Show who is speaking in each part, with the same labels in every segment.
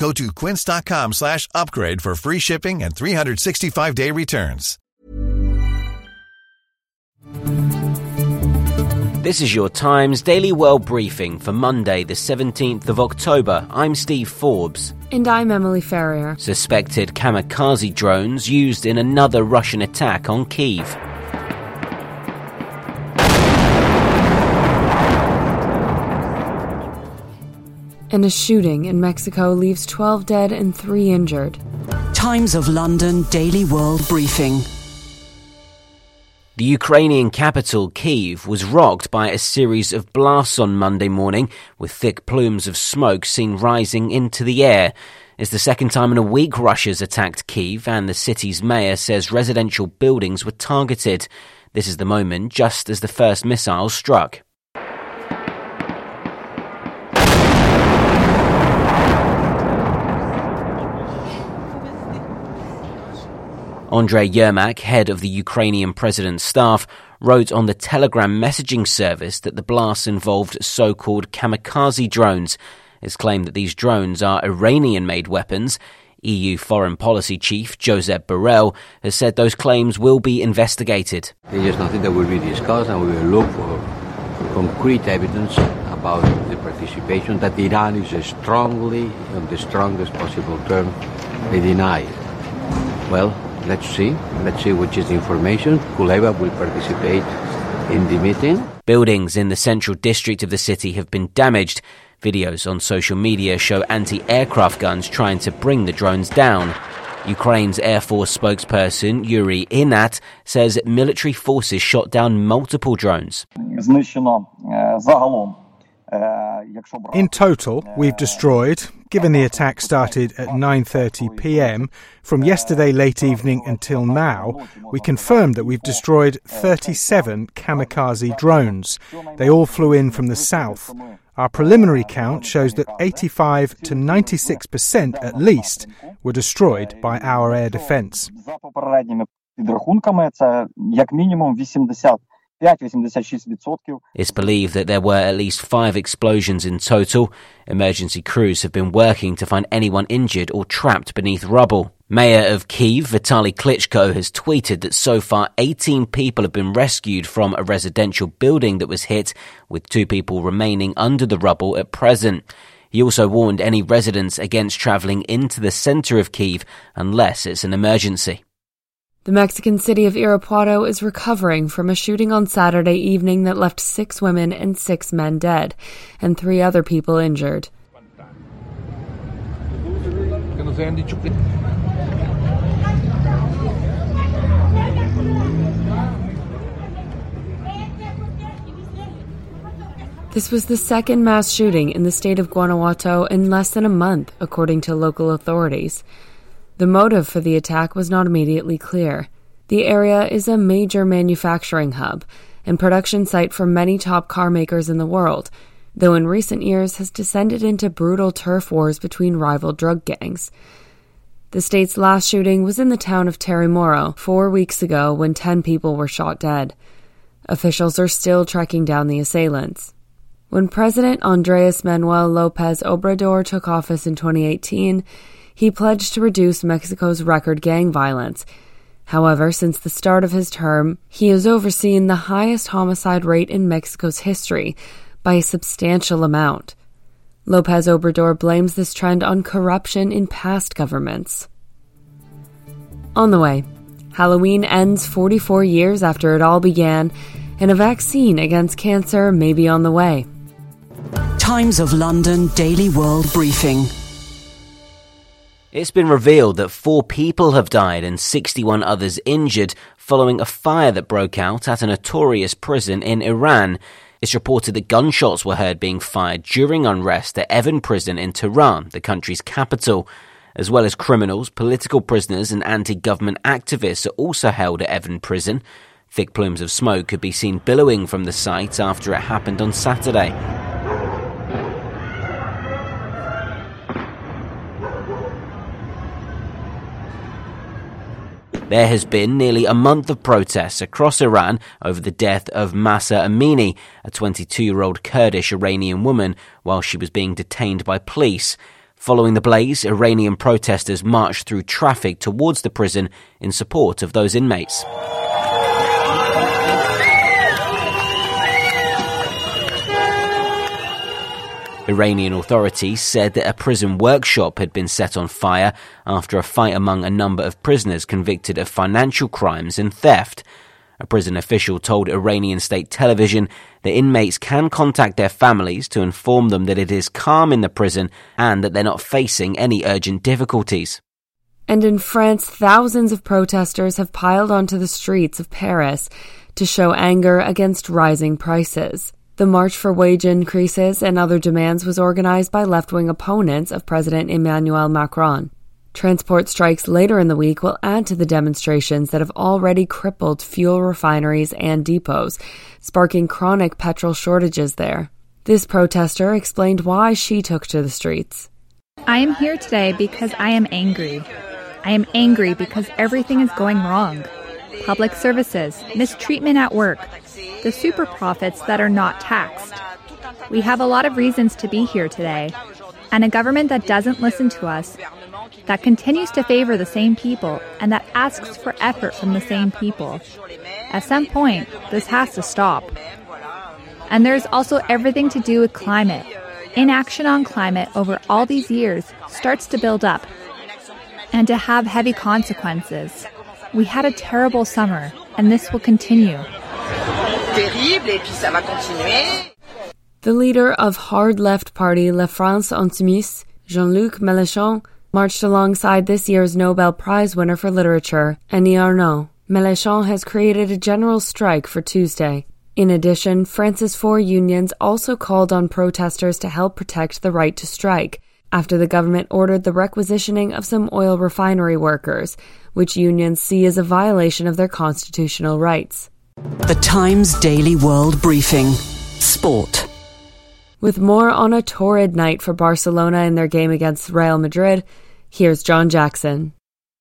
Speaker 1: Go to quince.com slash upgrade for free shipping and 365-day returns.
Speaker 2: This is your Times Daily World Briefing for Monday, the 17th of October. I'm Steve Forbes.
Speaker 3: And I'm Emily Ferrier.
Speaker 2: Suspected kamikaze drones used in another Russian attack on Kiev.
Speaker 3: And a shooting in Mexico leaves 12 dead and 3 injured.
Speaker 4: Times of London Daily World Briefing.
Speaker 2: The Ukrainian capital, Kiev, was rocked by a series of blasts on Monday morning, with thick plumes of smoke seen rising into the air. It's the second time in a week Russia's attacked Kiev, and the city's mayor says residential buildings were targeted. This is the moment just as the first missiles struck. Andrei Yermak, head of the Ukrainian president's staff, wrote on the Telegram messaging service that the blasts involved so called kamikaze drones. It's claimed that these drones are Iranian made weapons. EU Foreign Policy Chief Josep Borrell has said those claims will be investigated.
Speaker 5: There is nothing that will be discussed, and we will look for, for concrete evidence about the participation that Iran is strongly, on the strongest possible term, they deny. Well, let's see. Let's see which is the information. Kuleba will participate in the meeting.
Speaker 2: Buildings in the central district of the city have been damaged. Videos on social media show anti aircraft guns trying to bring the drones down. Ukraine's Air Force spokesperson Yuri Ihnat says military forces shot down multiple drones.
Speaker 6: In total, we've destroyed, given the attack started at 9:30 p.m. from yesterday late evening until now, we confirmed that we've destroyed 37 kamikaze drones. They all flew in from the south. Our preliminary count shows that 85 to 96% at least were destroyed by our air defense.
Speaker 2: It's believed that there were at least five explosions in total. Emergency crews have been working to find anyone injured or trapped beneath rubble. Mayor of Kiev, Vitaly Klitschko, has tweeted that so far 18 people have been rescued from a residential building that was hit, with two people remaining under the rubble at present. He also warned any residents against travelling into the centre of Kiev unless it's an emergency.
Speaker 3: The Mexican city of Irapuato is recovering from a shooting on Saturday evening that left six women and six men dead, and three other people injured. This was the second mass shooting in the state of Guanajuato in less than a month, according to local authorities. The motive for the attack was not immediately clear. The area is a major manufacturing hub and production site for many top car makers in the world, though in recent years has descended into brutal turf wars between rival drug gangs. The state's last shooting was in the town of Tarimoro four weeks ago when 10 people were shot dead. Officials are still tracking down the assailants. When President Andres Manuel Lopez Obrador took office in 2018, he pledged to reduce Mexico's record gang violence. However, since the start of his term, he has overseen the highest homicide rate in Mexico's history by a substantial amount. Lopez Obrador blames this trend on corruption in past governments. On the way, Halloween ends 44 years after it all began, and a vaccine against cancer may be on the way.
Speaker 4: Times of London Daily World Briefing.
Speaker 2: It's been revealed that four people have died and 61 others injured following a fire that broke out at a notorious prison in Iran. It's reported that gunshots were heard being fired during unrest at Evin prison in Tehran, the country's capital. As well as criminals, political prisoners and anti-government activists are also held at Evin prison. Thick plumes of smoke could be seen billowing from the site after it happened on Saturday. There has been nearly a month of protests across Iran over the death of Mahsa Amini, a 22 year old Kurdish Iranian woman, while she was being detained by police. Following the blaze, Iranian protesters marched through traffic towards the prison in support of those inmates. Iranian authorities said that a prison workshop had been set on fire after a fight among a number of prisoners convicted of financial crimes and theft. A prison official told Iranian state television that inmates can contact their families to inform them that it is calm in the prison and that they're not facing any urgent difficulties.
Speaker 3: And in France, thousands of protesters have piled onto the streets of Paris to show anger against rising prices. The March for Wage Increases and Other Demands was organized by left wing opponents of President Emmanuel Macron. Transport strikes later in the week will add to the demonstrations that have already crippled fuel refineries and depots, sparking chronic petrol shortages there. This protester explained why she took to the streets.
Speaker 7: I am here today because I am angry. I am angry because everything is going wrong. Public services, mistreatment at work, the super profits that are not taxed. We have a lot of reasons to be here today, and a government that doesn't listen to us, that continues to favor the same people, and that asks for effort from the same people. At some point, this has to stop. And there's also everything to do with climate. Inaction on climate over all these years starts to build up and to have heavy consequences. We had a terrible summer, and this will continue terrible et puis ça va continuer.
Speaker 3: The leader of hard left party La France Insoumise, Jean-Luc Mélenchon, marched alongside this year's Nobel Prize winner for literature, Annie Ernaux. Mélenchon has created a general strike for Tuesday. In addition, France's four unions also called on protesters to help protect the right to strike after the government ordered the requisitioning of some oil refinery workers, which unions see as a violation of their constitutional rights.
Speaker 4: The Times Daily World Briefing Sport.
Speaker 3: With more on a torrid night for Barcelona in their game against Real Madrid, here's John Jackson.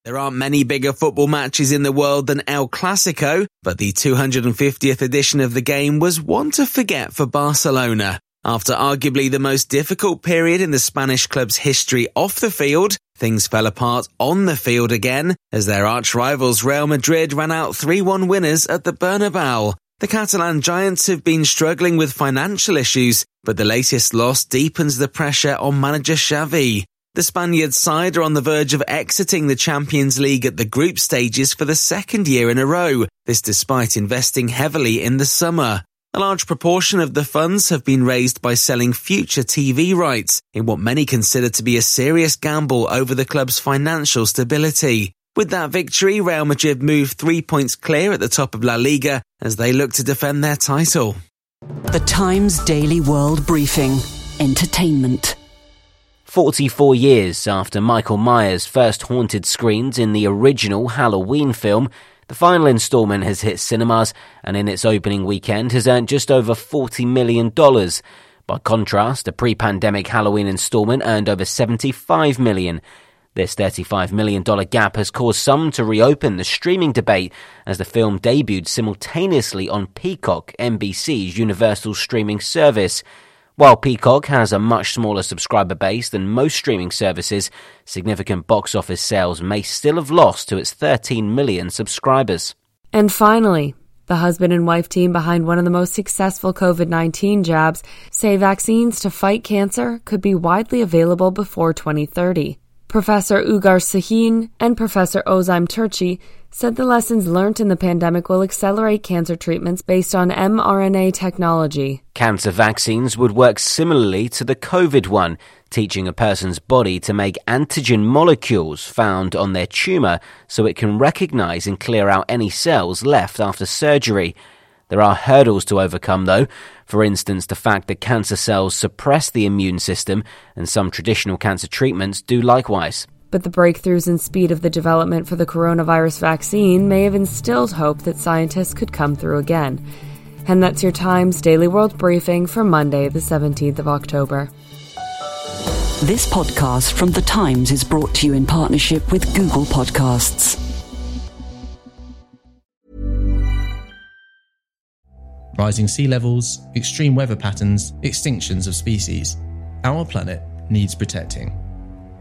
Speaker 8: There aren't many bigger football matches in the world than El Clasico, but the 250th edition of the game was one to forget for Barcelona. After arguably the most difficult period in the Spanish club's history off the field, things fell apart on the field again as their arch rivals Real Madrid ran out 3-1 winners at the Bernabeu. The Catalan Giants have been struggling with financial issues, but the latest loss deepens the pressure on manager Xavi. The Spaniards side are on the verge of exiting the Champions League at the group stages for the second year in a row, this despite investing heavily in the summer. A large proportion of the funds have been raised by selling future TV rights in what many consider to be a serious gamble over the club's financial stability. With that victory, Real Madrid moved three points clear at the top of La Liga as they look to defend their title.
Speaker 4: The Times Daily World Briefing Entertainment.
Speaker 2: 44 years after Michael Myers first haunted screens in the original Halloween film, the final installment has hit cinemas and in its opening weekend has earned just over $40 million. By contrast, the pre-pandemic Halloween installment earned over 75 million. This $35 million gap has caused some to reopen the streaming debate as the film debuted simultaneously on Peacock, NBC's universal streaming service. While Peacock has a much smaller subscriber base than most streaming services, significant box office sales may still have lost to its 13 million subscribers.
Speaker 3: And finally, the husband and wife team behind one of the most successful COVID 19 jabs say vaccines to fight cancer could be widely available before 2030. Professor Ugur Sahin and Professor Özlem Türeci said the lessons learned in the pandemic will accelerate cancer treatments based on mRNA technology.
Speaker 2: Cancer vaccines would work similarly to the COVID one, teaching a person's body to make antigen molecules found on their tumour so it can recognize and clear out any cells left after surgery. There are hurdles to overcome, though. For instance, the fact that cancer cells suppress the immune system, and some traditional cancer treatments do likewise.
Speaker 3: But the breakthroughs and speed of the development for the coronavirus vaccine may have instilled hope that scientists could come through again. And that's your Times Daily World Briefing for Monday, the 17th of October.
Speaker 4: This podcast from The Times is brought to you in partnership with Google Podcasts.
Speaker 9: Rising sea levels, extreme weather patterns, extinctions of species. Our planet needs protecting.